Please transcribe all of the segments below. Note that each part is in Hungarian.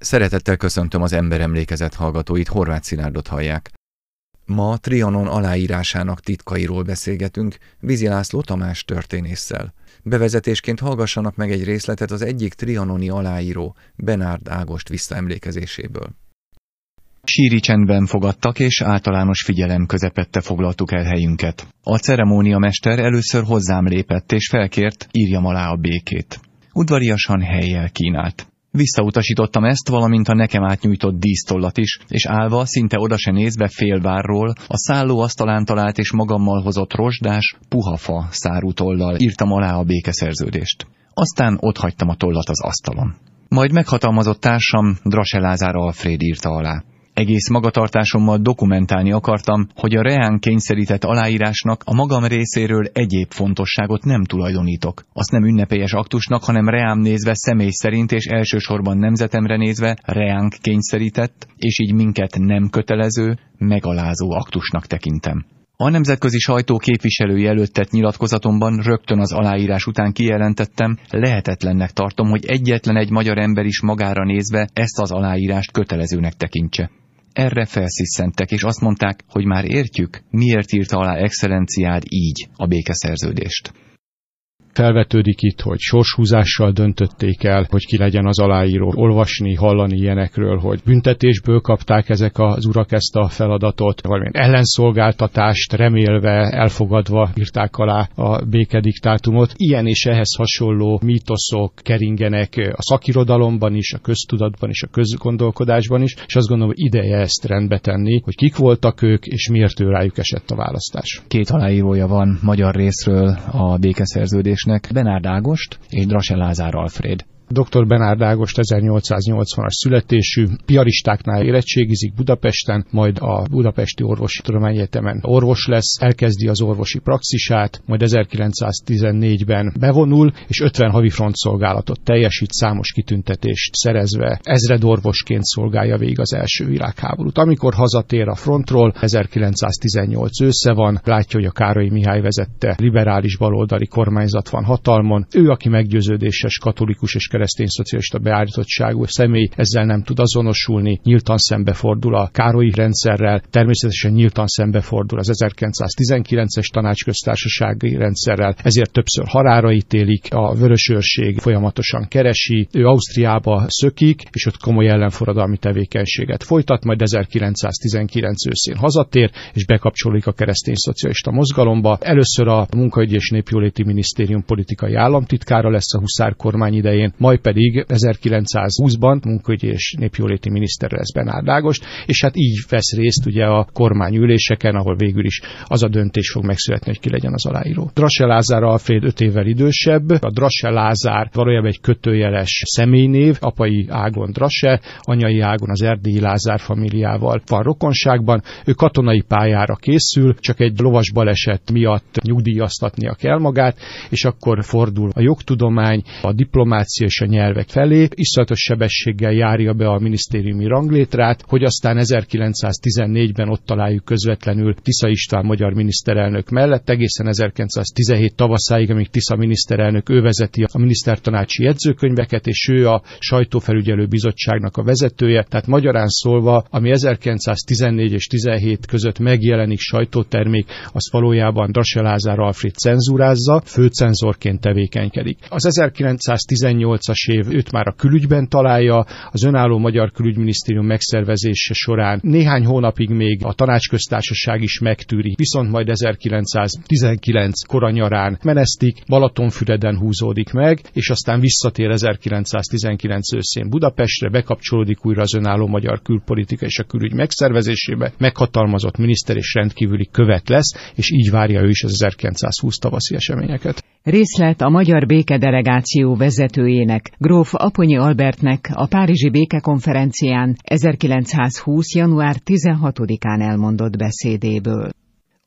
Szeretettel köszöntöm az emberemlékezet hallgatóit, Horváth Szilárdot hallják. Ma Trianon aláírásának titkairól beszélgetünk Vizi László Tamás történésszel. Bevezetésként hallgassanak meg egy részletet az egyik trianoni aláíró, Benárd Ágost visszaemlékezéséből. Síri csendben fogadtak, és általános figyelem közepette foglaltuk el helyünket. A ceremóniamester először hozzám lépett, és felkért, írjam alá a békét. Udvariasan helyjel kínált. Visszautasítottam ezt, valamint a nekem átnyújtott dísztollat is, és állva, szinte oda se nézve félvárról, a szálló asztalán talált és magammal hozott rozsdás, puhafa szárutollal írtam alá a békeszerződést. Aztán ott hagytam a tollat az asztalon. Majd meghatalmazott társam Draselázár Alfred írta alá. Egész magatartásommal dokumentálni akartam, hogy a reán kényszerített aláírásnak a magam részéről egyéb fontosságot nem tulajdonítok. Azt nem ünnepélyes aktusnak, hanem reám nézve személy szerint és elsősorban nemzetemre nézve reánk kényszerített, és így minket nem kötelező, megalázó aktusnak tekintem. A nemzetközi sajtó képviselői előtt tett nyilatkozatomban rögtön az aláírás után kijelentettem, lehetetlennek tartom, hogy egyetlen egy magyar ember is magára nézve ezt az aláírást kötelezőnek tekintse. Erre felsziszentek, és azt mondták, hogy már értjük, miért írta alá excellenciád így a békeszerződést felvetődik itt, hogy sorshúzással döntötték el, hogy ki legyen az aláíró. Olvasni, hallani ilyenekről, hogy büntetésből kapták ezek az urak ezt a feladatot, valamilyen ellenszolgáltatást remélve, elfogadva írták alá a békediktátumot. Ilyen és ehhez hasonló mítoszok keringenek a szakirodalomban is, a köztudatban is, a közgondolkodásban is, és azt gondolom, hogy ideje ezt rendbe tenni, hogy kik voltak ők, és miért ő rájuk esett a választás. Két aláírója van magyar részről a békeszerződés szerződésnek Benárd Ágost és Drase Lázár Alfred. Dr. Benárd Ágost 1880-as születésű, piaristáknál érettségizik Budapesten, majd a Budapesti Orvosi Tudományegyetemen orvos lesz, elkezdi az orvosi praxisát, majd 1914-ben bevonul, és 50 havi frontszolgálatot teljesít, számos kitüntetést szerezve, ezredorvosként szolgálja végig az első világháborút. Amikor hazatér a frontról, 1918 ősze van, látja, hogy a Károly Mihály vezette liberális baloldali kormányzat van hatalmon, ő, aki meggyőződéses katolikus és keresztény szocialista beállítottságú személy ezzel nem tud azonosulni, nyíltan szembefordul a Károlyi rendszerrel, természetesen nyíltan szembefordul az 1919-es tanácsköztársasági rendszerrel, ezért többször halára ítélik, a vörösőrség folyamatosan keresi, ő Ausztriába szökik, és ott komoly ellenforradalmi tevékenységet folytat, majd 1919 őszén hazatér, és bekapcsolódik a keresztény szocialista mozgalomba. Először a Munkaügyi és Népjóléti Minisztérium politikai államtitkára lesz a Huszár kormány idején, majd majd pedig 1920-ban munkaügyi és népjóléti miniszter lesz Benárd Ágost, és hát így vesz részt ugye a kormányüléseken, ahol végül is az a döntés fog megszületni, hogy ki legyen az aláíró. Drasse Lázár Alfred 5 évvel idősebb, a Drasse Lázár valójában egy kötőjeles személynév, apai ágon Drasse, anyai ágon az erdélyi Lázár familiával van rokonságban, ő katonai pályára készül, csak egy lovas baleset miatt nyugdíjaztatnia kell magát, és akkor fordul a jogtudomány, a diplomácia és a nyelvek felé, iszonyatos sebességgel járja be a minisztériumi ranglétrát, hogy aztán 1914-ben ott találjuk közvetlenül Tisza István magyar miniszterelnök mellett, egészen 1917 tavaszáig, amíg Tisza miniszterelnök ő vezeti a minisztertanácsi jegyzőkönyveket, és ő a sajtófelügyelő bizottságnak a vezetője, tehát magyarán szólva, ami 1914 és 17 között megjelenik sajtótermék, az valójában Drase Alfred cenzúrázza, főcenzorként tevékenykedik. Az 1918 2008-as év őt már a külügyben találja, az önálló Magyar Külügyminisztérium megszervezése során néhány hónapig még a tanácsköztársaság is megtűri, viszont majd 1919 koranyarán menesztik, Balatonfüreden húzódik meg, és aztán visszatér 1919 őszén Budapestre, bekapcsolódik újra az önálló magyar külpolitika és a külügy megszervezésébe, meghatalmazott miniszter és rendkívüli követ lesz, és így várja ő is az 1920 tavaszi eseményeket. Részlet a Magyar Békedelegáció vezetőjének, gróf Aponyi Albertnek a Párizsi Békekonferencián 1920. január 16-án elmondott beszédéből.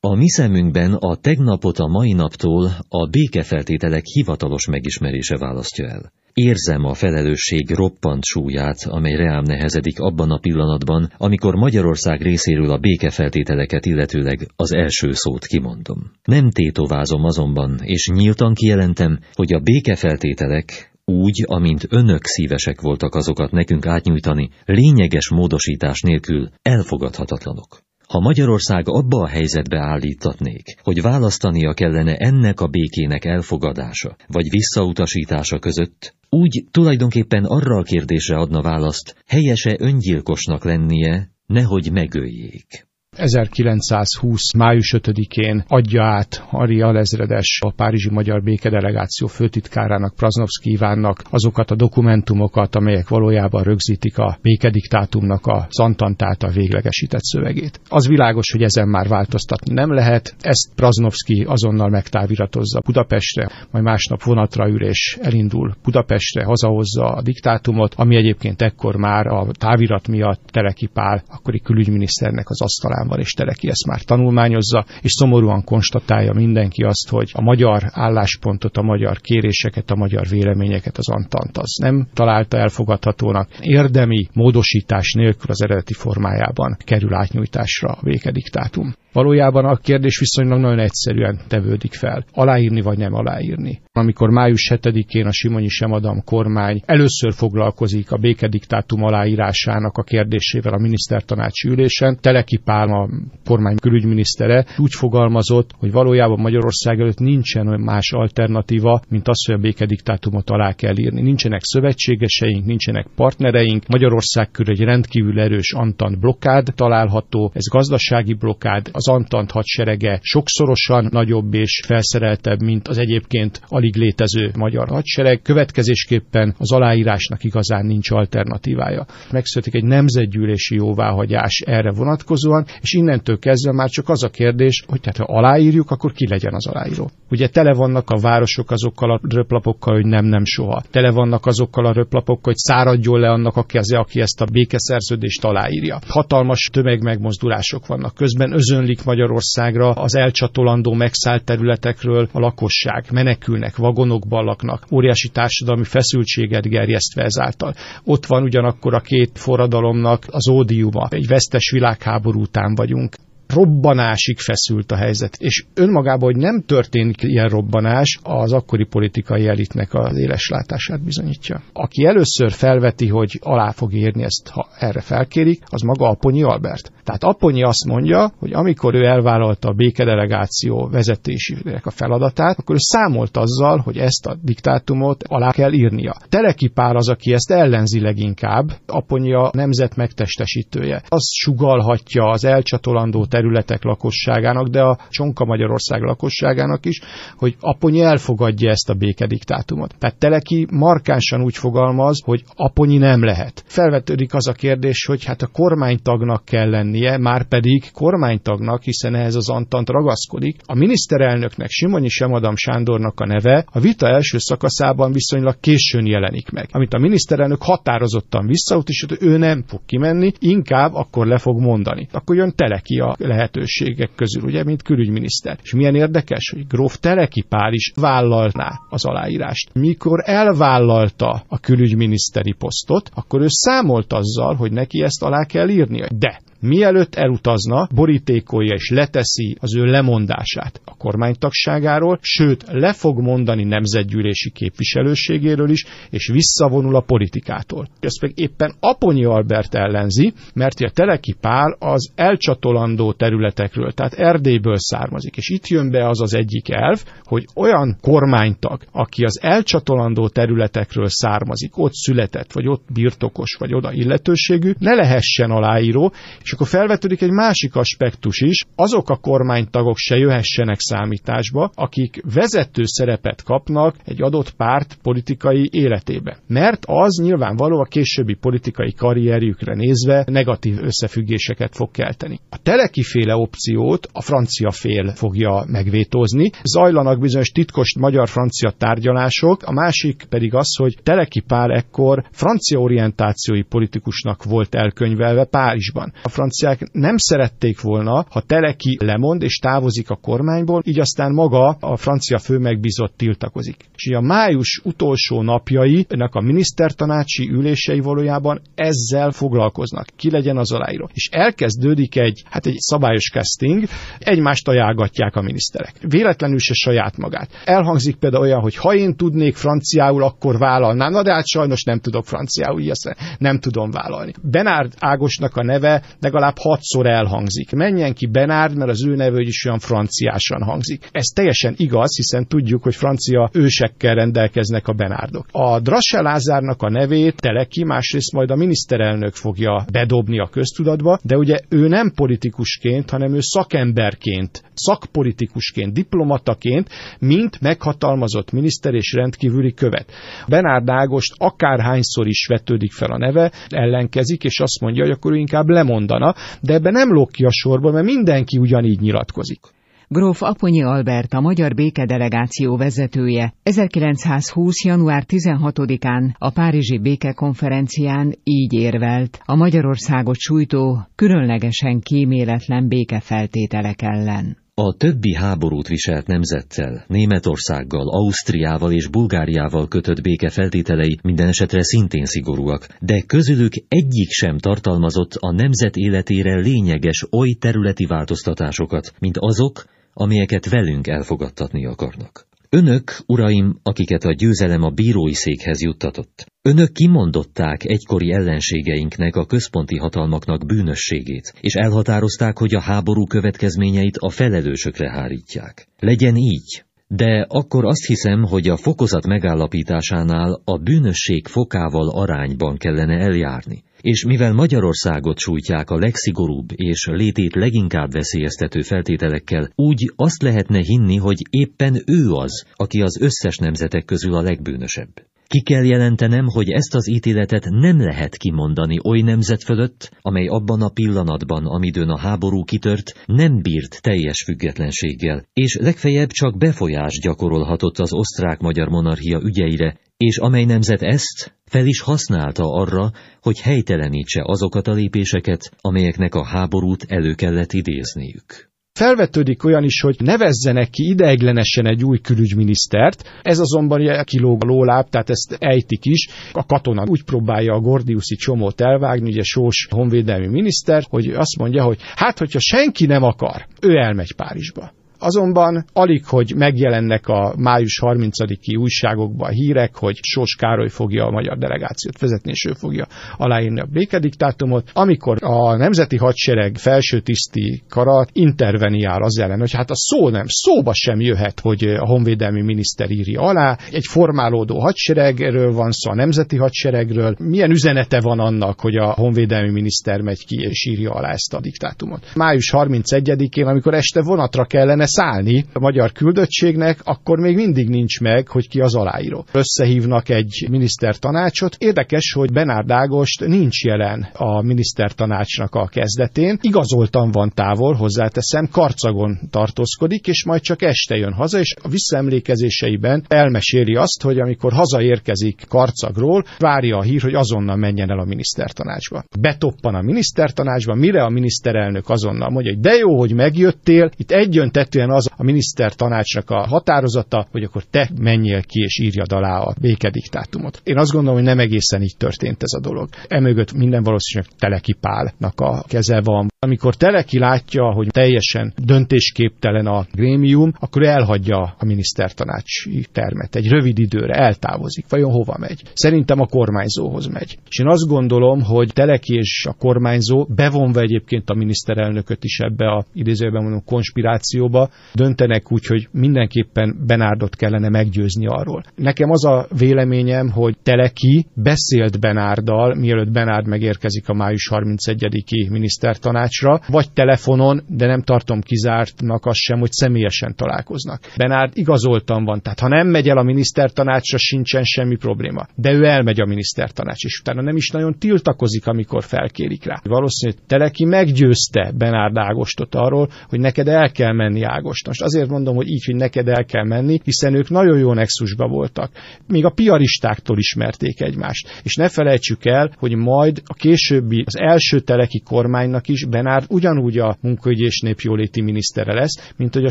A mi szemünkben a tegnapot a mai naptól a békefeltételek hivatalos megismerése választja el. Érzem a felelősség roppant súlyát, amely reám nehezedik abban a pillanatban, amikor Magyarország részéről a békefeltételeket illetőleg az első szót kimondom. Nem tétovázom azonban, és nyíltan kijelentem, hogy a békefeltételek úgy, amint önök szívesek voltak azokat nekünk átnyújtani, lényeges módosítás nélkül elfogadhatatlanok. Ha Magyarország abba a helyzetbe állítatnék, hogy választania kellene ennek a békének elfogadása vagy visszautasítása között, úgy tulajdonképpen arra a kérdésre adna választ, helyese öngyilkosnak lennie, nehogy megöljék. 1920. május 5-én adja át Ari Alezredes a Párizsi Magyar Békedelegáció főtitkárának Praznovszki Ivánnak azokat a dokumentumokat, amelyek valójában rögzítik a békediktátumnak a Zantantát a véglegesített szövegét. Az világos, hogy ezen már változtatni nem lehet, ezt Praznovszki azonnal megtáviratozza Budapestre, majd másnap vonatra ül és elindul Budapestre, hazahozza a diktátumot, ami egyébként ekkor már a távirat miatt Teleki Pál, akkori külügyminiszternek az asztalán van, és Teleki ezt már tanulmányozza, és szomorúan konstatálja mindenki azt, hogy a magyar álláspontot, a magyar kéréseket, a magyar véleményeket az Antant az nem találta elfogadhatónak. Érdemi módosítás nélkül az eredeti formájában kerül átnyújtásra a békediktátum. Valójában a kérdés viszonylag nagyon egyszerűen tevődik fel. Aláírni vagy nem aláírni. Amikor május 7-én a Simonyi Semadam kormány először foglalkozik a békediktátum aláírásának a kérdésével a minisztertanácsi ülésen, Teleki Pálma kormány külügyminisztere úgy fogalmazott, hogy valójában Magyarország előtt nincsen más alternatíva, mint az, hogy a békediktátumot alá kell írni. Nincsenek szövetségeseink, nincsenek partnereink. Magyarország körül egy rendkívül erős Antant blokkád található, ez gazdasági blokkád, az az Antant hadserege sokszorosan nagyobb és felszereltebb, mint az egyébként alig létező magyar hadsereg. Következésképpen az aláírásnak igazán nincs alternatívája. Megszületik egy nemzetgyűlési jóváhagyás erre vonatkozóan, és innentől kezdve már csak az a kérdés, hogy tehát ha aláírjuk, akkor ki legyen az aláíró. Ugye tele vannak a városok azokkal a röplapokkal, hogy nem, nem soha. Tele vannak azokkal a röplapokkal, hogy száradjon le annak a keze, aki ezt a békeszerződést aláírja. Hatalmas tömegmegmozdulások vannak. Közben özönlik áramlik Magyarországra az elcsatolandó megszállt területekről a lakosság. Menekülnek, vagonokban laknak, óriási társadalmi feszültséget gerjesztve ezáltal. Ott van ugyanakkor a két forradalomnak az ódiuma. Egy vesztes világháború után vagyunk robbanásig feszült a helyzet. És önmagában, hogy nem történik ilyen robbanás, az akkori politikai elitnek az éleslátását bizonyítja. Aki először felveti, hogy alá fog írni ezt, ha erre felkérik, az maga Aponyi Albert. Tehát Aponyi azt mondja, hogy amikor ő elvállalta a békedelegáció vezetésének a feladatát, akkor ő számolt azzal, hogy ezt a diktátumot alá kell írnia. Teleki Pál az, aki ezt ellenzi leginkább, Aponyi a nemzet megtestesítője. Az sugalhatja az elcsatolandó területek lakosságának, de a Csonka Magyarország lakosságának is, hogy Aponyi elfogadja ezt a békediktátumot. Tehát Teleki markánsan úgy fogalmaz, hogy Aponyi nem lehet. Felvetődik az a kérdés, hogy hát a kormánytagnak kell lennie, már pedig kormánytagnak, hiszen ehhez az Antant ragaszkodik. A miniszterelnöknek, Simonyi Semadam Sándornak a neve a vita első szakaszában viszonylag későn jelenik meg. Amit a miniszterelnök határozottan visszautasított, ő nem fog kimenni, inkább akkor le fog mondani. Akkor jön Teleki a lehetőségek közül, ugye, mint külügyminiszter. És milyen érdekes, hogy Gróf Teleki Pál is vállalná az aláírást. Mikor elvállalta a külügyminiszteri posztot, akkor ő számolt azzal, hogy neki ezt alá kell írnia. De mielőtt elutazna, borítékolja és leteszi az ő lemondását a kormánytagságáról, sőt, le fog mondani nemzetgyűlési képviselőségéről is, és visszavonul a politikától. Ezt meg éppen Aponyi Albert ellenzi, mert a Teleki Pál az elcsatolandó területekről, tehát Erdélyből származik. És itt jön be az az egyik elv, hogy olyan kormánytag, aki az elcsatolandó területekről származik, ott született, vagy ott birtokos, vagy oda illetőségű, ne lehessen aláíró, és akkor felvetődik egy másik aspektus is, azok a kormánytagok se jöhessenek számításba, akik vezető szerepet kapnak egy adott párt politikai életébe. Mert az nyilvánvaló a későbbi politikai karrierjükre nézve negatív összefüggéseket fog kelteni. A telekiféle opciót a francia fél fogja megvétózni. Zajlanak bizonyos titkos magyar-francia tárgyalások, a másik pedig az, hogy Teleki Pál ekkor francia orientációi politikusnak volt elkönyvelve Párizsban. A franciák nem szerették volna, ha Teleki lemond és távozik a kormányból, így aztán maga a francia főmegbízott tiltakozik. És a május utolsó napjai ennek a minisztertanácsi ülései valójában ezzel foglalkoznak. Ki legyen az aláíró. És elkezdődik egy, hát egy szabályos casting, egymást ajánlgatják a miniszterek. Véletlenül se saját magát. Elhangzik például olyan, hogy ha én tudnék franciául, akkor vállalnám. Na de hát sajnos nem tudok franciául, így ezt nem tudom vállalni. Benárd Ágosnak a neve legalább hatszor elhangzik. Menjen ki Benárd, mert az ő neve is olyan franciásan hangzik. Ez teljesen igaz, hiszen tudjuk, hogy francia ősekkel rendelkeznek a Benárdok. A Drasse Lázárnak a nevét Teleki, másrészt majd a miniszterelnök fogja bedobni a köztudatba, de ugye ő nem politikusként, hanem ő szakemberként, szakpolitikusként, diplomataként, mint meghatalmazott miniszter és rendkívüli követ. Benárd Ágost akárhányszor is vetődik fel a neve, ellenkezik, és azt mondja, hogy akkor ő inkább lemondana, de ebben nem lók ki a sorba, mert mindenki ugyanígy nyilatkozik. Gróf Aponyi Albert, a magyar békedelegáció vezetője 1920. január 16-án a Párizsi békekonferencián így érvelt a Magyarországot sújtó, különlegesen kíméletlen békefeltételek ellen. A többi háborút viselt nemzettel, Németországgal, Ausztriával és Bulgáriával kötött béke feltételei minden esetre szintén szigorúak, de közülük egyik sem tartalmazott a nemzet életére lényeges oly területi változtatásokat, mint azok, amelyeket velünk elfogadtatni akarnak. Önök, uraim, akiket a győzelem a bírói székhez juttatott, önök kimondották egykori ellenségeinknek a központi hatalmaknak bűnösségét, és elhatározták, hogy a háború következményeit a felelősökre hárítják. Legyen így, de akkor azt hiszem, hogy a fokozat megállapításánál a bűnösség fokával arányban kellene eljárni és mivel Magyarországot sújtják a legszigorúbb és létét leginkább veszélyeztető feltételekkel, úgy azt lehetne hinni, hogy éppen ő az, aki az összes nemzetek közül a legbűnösebb. Ki kell jelentenem, hogy ezt az ítéletet nem lehet kimondani oly nemzet fölött, amely abban a pillanatban, amidőn a háború kitört, nem bírt teljes függetlenséggel, és legfeljebb csak befolyás gyakorolhatott az osztrák-magyar monarchia ügyeire, és amely nemzet ezt fel is használta arra, hogy helytelenítse azokat a lépéseket, amelyeknek a háborút elő kellett idézniük. Felvetődik olyan is, hogy nevezzenek ki ideiglenesen egy új külügyminisztert, ez azonban kilóg a lóláb, tehát ezt ejtik is. A katona úgy próbálja a Gordiuszi csomót elvágni, ugye Sós honvédelmi miniszter, hogy azt mondja, hogy hát, hogyha senki nem akar, ő elmegy Párizsba. Azonban alig, hogy megjelennek a május 30-i újságokban hírek, hogy Sós Károly fogja a magyar delegációt vezetni, és ő fogja aláírni a békediktátumot, amikor a Nemzeti Hadsereg felső tiszti kara interveniál az ellen, hogy hát a szó nem, szóba sem jöhet, hogy a honvédelmi miniszter írja alá. Egy formálódó hadseregről van szó, a Nemzeti Hadseregről. Milyen üzenete van annak, hogy a honvédelmi miniszter megy ki és írja alá ezt a diktátumot? Május 31-én, amikor este vonatra kellene szállni a magyar küldöttségnek, akkor még mindig nincs meg, hogy ki az aláíró. Összehívnak egy minisztertanácsot. Érdekes, hogy Benárd Ágost nincs jelen a minisztertanácsnak a kezdetén. Igazoltan van távol, hozzáteszem, karcagon tartózkodik, és majd csak este jön haza, és a visszaemlékezéseiben elmeséli azt, hogy amikor hazaérkezik karcagról, várja a hír, hogy azonnal menjen el a minisztertanácsba. Betoppan a minisztertanácsba, mire a miniszterelnök azonnal mondja, hogy de jó, hogy megjöttél, itt egyöntetően egyszerűen az a miniszter tanácsnak a határozata, hogy akkor te menjél ki és írjad alá a békediktátumot. Én azt gondolom, hogy nem egészen így történt ez a dolog. Emögött minden valószínűleg Teleki Pálnak a keze van. Amikor Teleki látja, hogy teljesen döntésképtelen a grémium, akkor elhagyja a minisztertanácsi termet. Egy rövid időre eltávozik. Vajon hova megy? Szerintem a kormányzóhoz megy. És én azt gondolom, hogy Teleki és a kormányzó bevonva egyébként a miniszterelnököt is ebbe a idézőben mondom konspirációba, döntenek úgy, hogy mindenképpen Benárdot kellene meggyőzni arról. Nekem az a véleményem, hogy Teleki beszélt Benárdal, mielőtt Benárd megérkezik a május 31-i minisztertanácsra, vagy telefonon, de nem tartom kizártnak azt sem, hogy személyesen találkoznak. Benárd igazoltan van, tehát ha nem megy el a minisztertanácsra, sincsen semmi probléma. De ő elmegy a minisztertanács, és utána nem is nagyon tiltakozik, amikor felkérik rá. Valószínűleg Teleki meggyőzte Benárd Ágostot arról, hogy neked el kell menni Ágost. Most azért mondom, hogy így, hogy neked el kell menni, hiszen ők nagyon jó nexusba voltak. Még a piaristáktól ismerték egymást. És ne felejtsük el, hogy majd a későbbi, az első teleki kormánynak is Benárd ugyanúgy a munkaügyi és népjóléti minisztere lesz, mint hogy a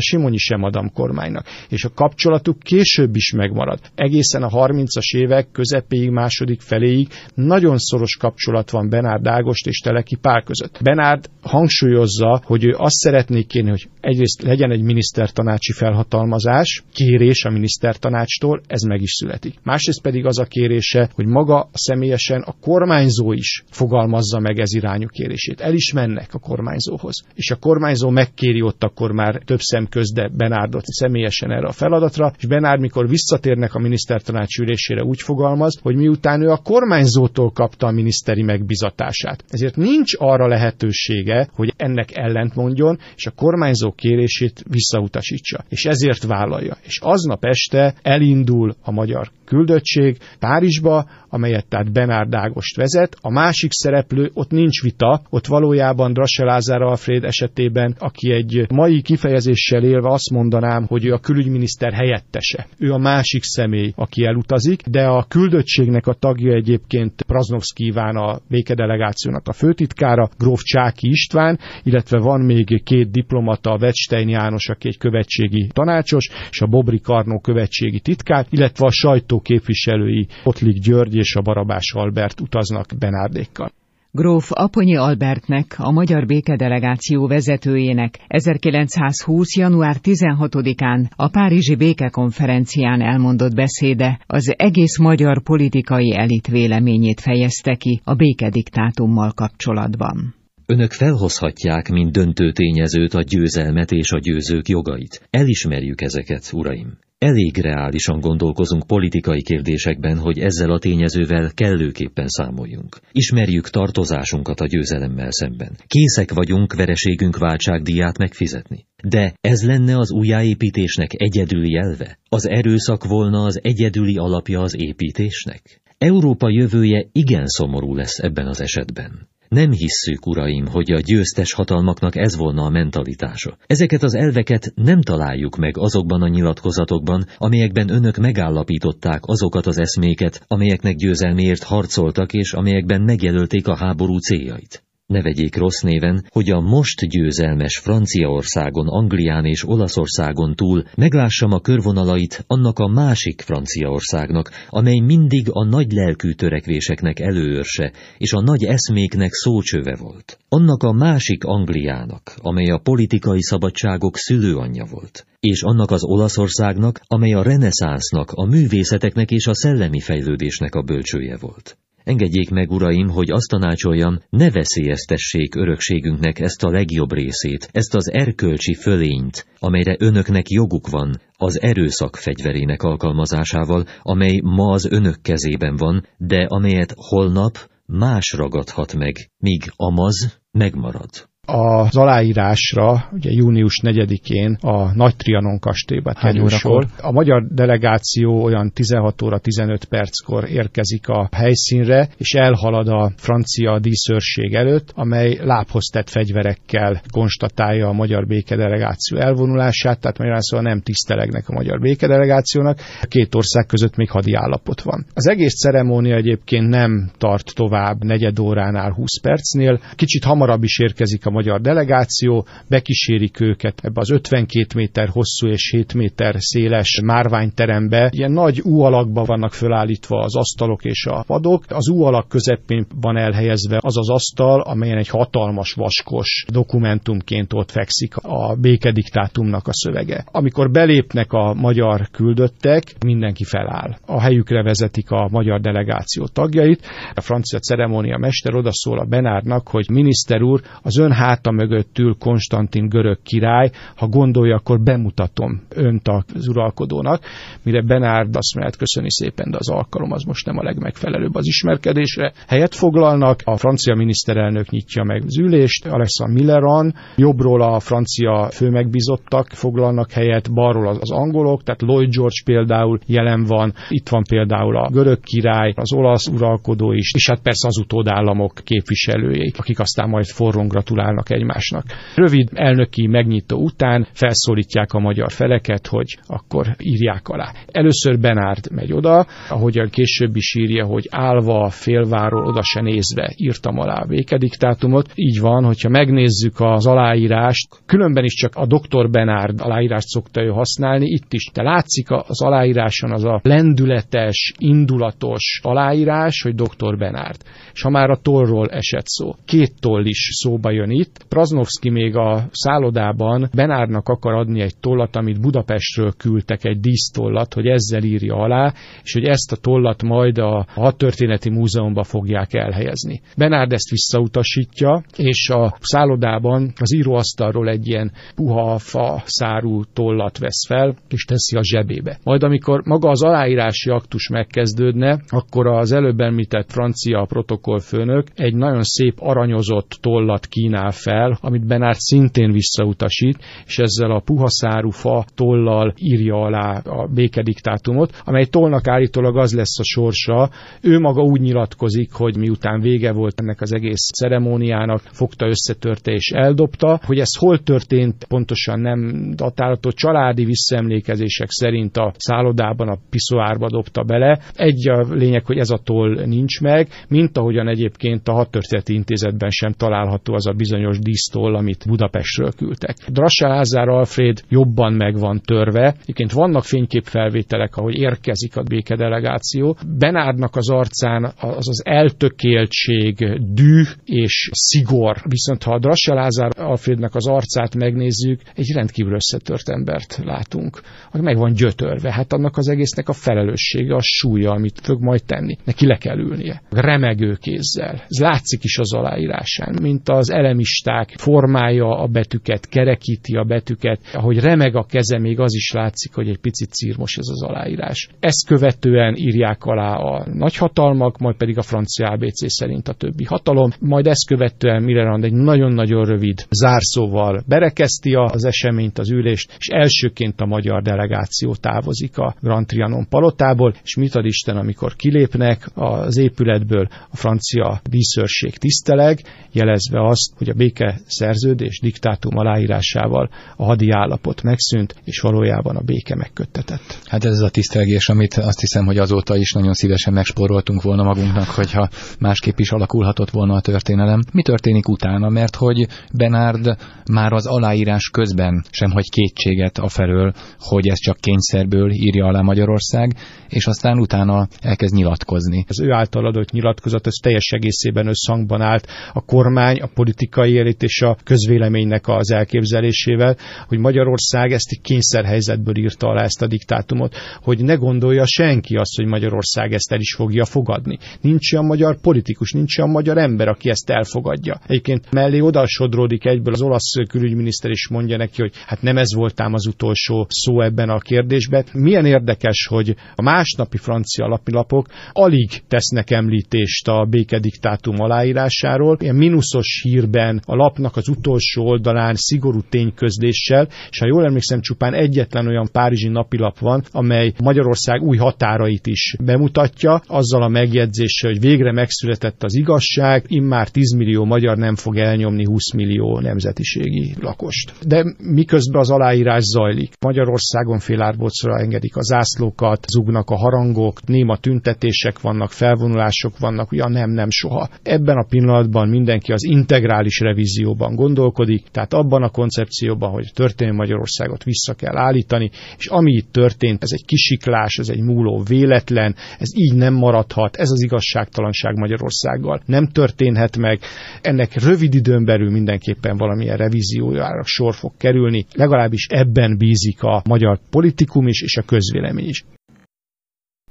Simonyi Semadam kormánynak. És a kapcsolatuk később is megmarad. Egészen a 30-as évek közepéig, második feléig nagyon szoros kapcsolat van Benárd Ágost és Teleki Pál között. Benárd hangsúlyozza, hogy ő azt szeretné kérni, hogy egyrészt legyen egy minisztertanácsi felhatalmazás, kérés a minisztertanácstól, ez meg is születik. Másrészt pedig az a kérése, hogy maga személyesen a kormányzó is fogalmazza meg ez irányú kérését. El is mennek a kormányzóhoz. És a kormányzó megkéri ott akkor már több szem közde Benárdot személyesen erre a feladatra, és Benárd, mikor visszatérnek a minisztertanács ülésére úgy fogalmaz, hogy miután ő a kormányzótól kapta a miniszteri megbizatását. Ezért nincs arra lehetősége, hogy ennek ellent mondjon, és a kormányzó kérését visszautasítsa. És ezért vállalja. És aznap este elindul a magyar küldöttség Párizsba, amelyet tehát Benárd Ágost vezet. A másik szereplő, ott nincs vita, ott valójában Drasse Lázár Alfred esetében, aki egy mai kifejezéssel élve azt mondanám, hogy ő a külügyminiszter helyettese. Ő a másik személy, aki elutazik, de a küldöttségnek a tagja egyébként Praznovszki Iván a békedelegációnak a főtitkára, Gróf Csáki István, illetve van még két diplomata, a Vetstein János, aki egy követségi tanácsos, és a Bobri Karnó követségi titkár, illetve a sajtó képviselői Otlik György és a Barabás Albert utaznak Benárdékkal. Gróf Aponyi Albertnek, a magyar békedelegáció vezetőjének 1920. január 16-án a Párizsi békekonferencián elmondott beszéde az egész magyar politikai elit véleményét fejezte ki a békediktátummal kapcsolatban. Önök felhozhatják, mint döntő tényezőt a győzelmet és a győzők jogait. Elismerjük ezeket, uraim. Elég reálisan gondolkozunk politikai kérdésekben, hogy ezzel a tényezővel kellőképpen számoljunk. Ismerjük tartozásunkat a győzelemmel szemben. Készek vagyunk vereségünk váltságdíját megfizetni. De ez lenne az újjáépítésnek egyedüli jelve? Az erőszak volna az egyedüli alapja az építésnek? Európa jövője igen szomorú lesz ebben az esetben. Nem hisszük, uraim, hogy a győztes hatalmaknak ez volna a mentalitása. Ezeket az elveket nem találjuk meg azokban a nyilatkozatokban, amelyekben önök megállapították azokat az eszméket, amelyeknek győzelméért harcoltak és amelyekben megjelölték a háború céljait. Ne vegyék rossz néven, hogy a most győzelmes Franciaországon, Anglián és Olaszországon túl meglássam a körvonalait annak a másik Franciaországnak, amely mindig a nagy lelkű törekvéseknek előörse és a nagy eszméknek szócsöve volt. Annak a másik Angliának, amely a politikai szabadságok szülőanyja volt és annak az Olaszországnak, amely a reneszánsznak, a művészeteknek és a szellemi fejlődésnek a bölcsője volt. Engedjék meg, uraim, hogy azt tanácsoljam, ne veszélyeztessék örökségünknek ezt a legjobb részét, ezt az erkölcsi fölényt, amelyre önöknek joguk van, az erőszak fegyverének alkalmazásával, amely ma az önök kezében van, de amelyet holnap más ragadhat meg, míg amaz megmarad az aláírásra, ugye június 4-én a Nagy Trianon kastélyba kerül sor. A magyar delegáció olyan 16 óra 15 perckor érkezik a helyszínre, és elhalad a francia díszőrség előtt, amely lábhoz tett fegyverekkel konstatálja a magyar békedelegáció elvonulását, tehát magyarán szóval nem tisztelegnek a magyar békedelegációnak. A két ország között még hadi állapot van. Az egész ceremónia egyébként nem tart tovább negyed óránál 20 percnél, kicsit hamarabb is érkezik a magyar delegáció, bekísérik őket ebbe az 52 méter hosszú és 7 méter széles márványterembe. Ilyen nagy U alakba vannak fölállítva az asztalok és a padok. Az U alak közepén van elhelyezve az az asztal, amelyen egy hatalmas vaskos dokumentumként ott fekszik a békediktátumnak a szövege. Amikor belépnek a magyar küldöttek, mindenki feláll. A helyükre vezetik a magyar delegáció tagjait. A francia ceremónia mester odaszól a Benárnak, hogy miniszter úr, az ön háta mögött ül Konstantin görög király, ha gondolja, akkor bemutatom önt az uralkodónak, mire Benárd azt mondja, köszöni szépen, de az alkalom az most nem a legmegfelelőbb az ismerkedésre. Helyet foglalnak, a francia miniszterelnök nyitja meg az ülést, Alexandre Milleran, jobbról a francia főmegbizottak foglalnak helyet, balról az angolok, tehát Lloyd George például jelen van, itt van például a görög király, az olasz uralkodó is, és hát persze az utódállamok képviselői, akik aztán majd forrón gratulálnak gratulálnak egymásnak. Rövid elnöki megnyitó után felszólítják a magyar feleket, hogy akkor írják alá. Először Benárd megy oda, ahogyan később is írja, hogy állva, félváról, oda se nézve írtam alá a békediktátumot. Így van, hogyha megnézzük az aláírást, különben is csak a doktor Benárd aláírást szokta ő használni, itt is. De látszik az aláíráson az a lendületes, indulatos aláírás, hogy doktor Benárd. És ha már a tollról esett szó, két toll is szóba jön itt. Praznovski még a szállodában Benárnak akar adni egy tollat, amit Budapestről küldtek, egy dísztollat, hogy ezzel írja alá, és hogy ezt a tollat majd a hadtörténeti múzeumba fogják elhelyezni. Benárd ezt visszautasítja, és a szállodában az íróasztalról egy ilyen puha fa szárú tollat vesz fel, és teszi a zsebébe. Majd amikor maga az aláírási aktus megkezdődne, akkor az előbb említett francia protokollfőnök egy nagyon szép aranyozott tollat kínál fel, amit Benárd szintén visszautasít, és ezzel a puhaszárú fa tollal írja alá a békediktátumot, amely tollnak állítólag az lesz a sorsa. Ő maga úgy nyilatkozik, hogy miután vége volt ennek az egész ceremóniának, fogta, összetörte és eldobta. Hogy ez hol történt, pontosan nem datálható. Családi visszaemlékezések szerint a szállodában a piszoárba dobta bele. Egy a lényeg, hogy ez a toll nincs meg, mint ahogyan egyébként a hadtörténeti intézetben sem található az a bizonyos dísztoll, amit Budapestről küldtek. Drassa Lázár Alfred jobban meg van törve. Egyébként vannak fényképfelvételek, ahogy érkezik a békedelegáció. Benárdnak az arcán az az eltökéltség, düh és szigor. Viszont ha a Drassa Lázár Alfrednek az arcát megnézzük, egy rendkívül összetört embert látunk, aki meg van gyötörve. Hát annak az egésznek a felelőssége, a súlya, amit fog majd tenni. Neki le kell ülnie. Remegő kézzel. Ez látszik is az aláírásán, mint az elemisták formája a betűket, kerekíti a betűket, ahogy remeg a keze, még az is látszik, hogy egy picit círmos ez az aláírás. Ezt követően írják alá a nagyhatalmak, majd pedig a francia ABC szerint a többi hatalom, majd ezt követően Mirand egy nagyon-nagyon rövid zárszóval berekezti az eseményt, az ülést, és elsőként a magyar delegáció távozik a Grand Trianon palotából, és mit ad Isten, amikor kilépnek az épületből, a francia díszőrség tiszteleg, jelezve azt, hogy a béke szerződés diktátum aláírásával a hadi állapot megszűnt, és valójában a béke megköttetett. Hát ez az a tisztelgés, amit azt hiszem, hogy azóta is nagyon szívesen megspóroltunk volna magunknak, hogyha másképp is alakulhatott volna a történelem. Mi történik utána? Mert hogy Benárd már az aláírás közben sem hagy kétséget afelől, hogy ez csak kényszerből írja alá Magyarország, és aztán utána elkezd nyilatkozni. Az ő által adott nyilatkozat, ez teljes egészében összhangban állt a kormány, a politikai elit és a közvéleménynek az elképzelésével, hogy Magyarország ezt egy kényszerhelyzetből írta alá ezt a diktátumot, hogy ne gondolja senki azt, hogy Magyarország ezt el is fogja fogadni. Nincs olyan magyar politikus, nincs olyan magyar ember, aki ezt elfogadja. Egyébként mellé odasodródik egyből az olasz külügyminiszter is mondja neki, hogy hát nem ez voltám az utolsó szó ebben a kérdésben. Milyen érdekes, hogy a másnapi francia lapilapok alig tesznek említést a békediktátum aláírásáról. Ilyen mínuszos hírben a lapnak az utolsó oldalán szigorú tényközléssel, és ha jól emlékszem, csupán egyetlen olyan párizsi napilap van, amely Magyarország új határait is bemutatja, azzal a megjegyzéssel, hogy végre megszületett az igazság, immár 10 millió magyar nem fog elnyomni 20 millió nemzetiségi lakost. De miközben az aláírás zajlik, Magyarországon félárbocra engedik a zászlókat, zugnak a harangok, néma tüntetések vannak, felvonulások vannak, ja nem, nem soha. Ebben a pillanatban mindenki az integrális revízióban gondolkodik, tehát abban a koncepcióban, hogy történelmi Magyarországot vissza kell állítani, és ami itt történt, ez egy kisiklás, ez egy múló véletlen, ez így nem maradhat, ez az igazságtalanság Magyarországgal nem történhet meg, ennek rövid időn belül mindenképpen valamilyen revíziójára sor fog kerülni, legalábbis ebben bízik a magyar politikum is és a közvélemény is.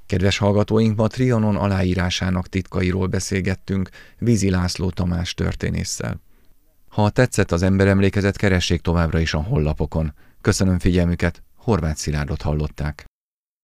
Kedves hallgatóink, ma Trianon aláírásának titkairól beszélgettünk Vízi László Tamás történésszel. Ha tetszett az emberemlékezet, keressék továbbra is a hollapokon. Köszönöm figyelmüket, Horváth Szilárdot hallották.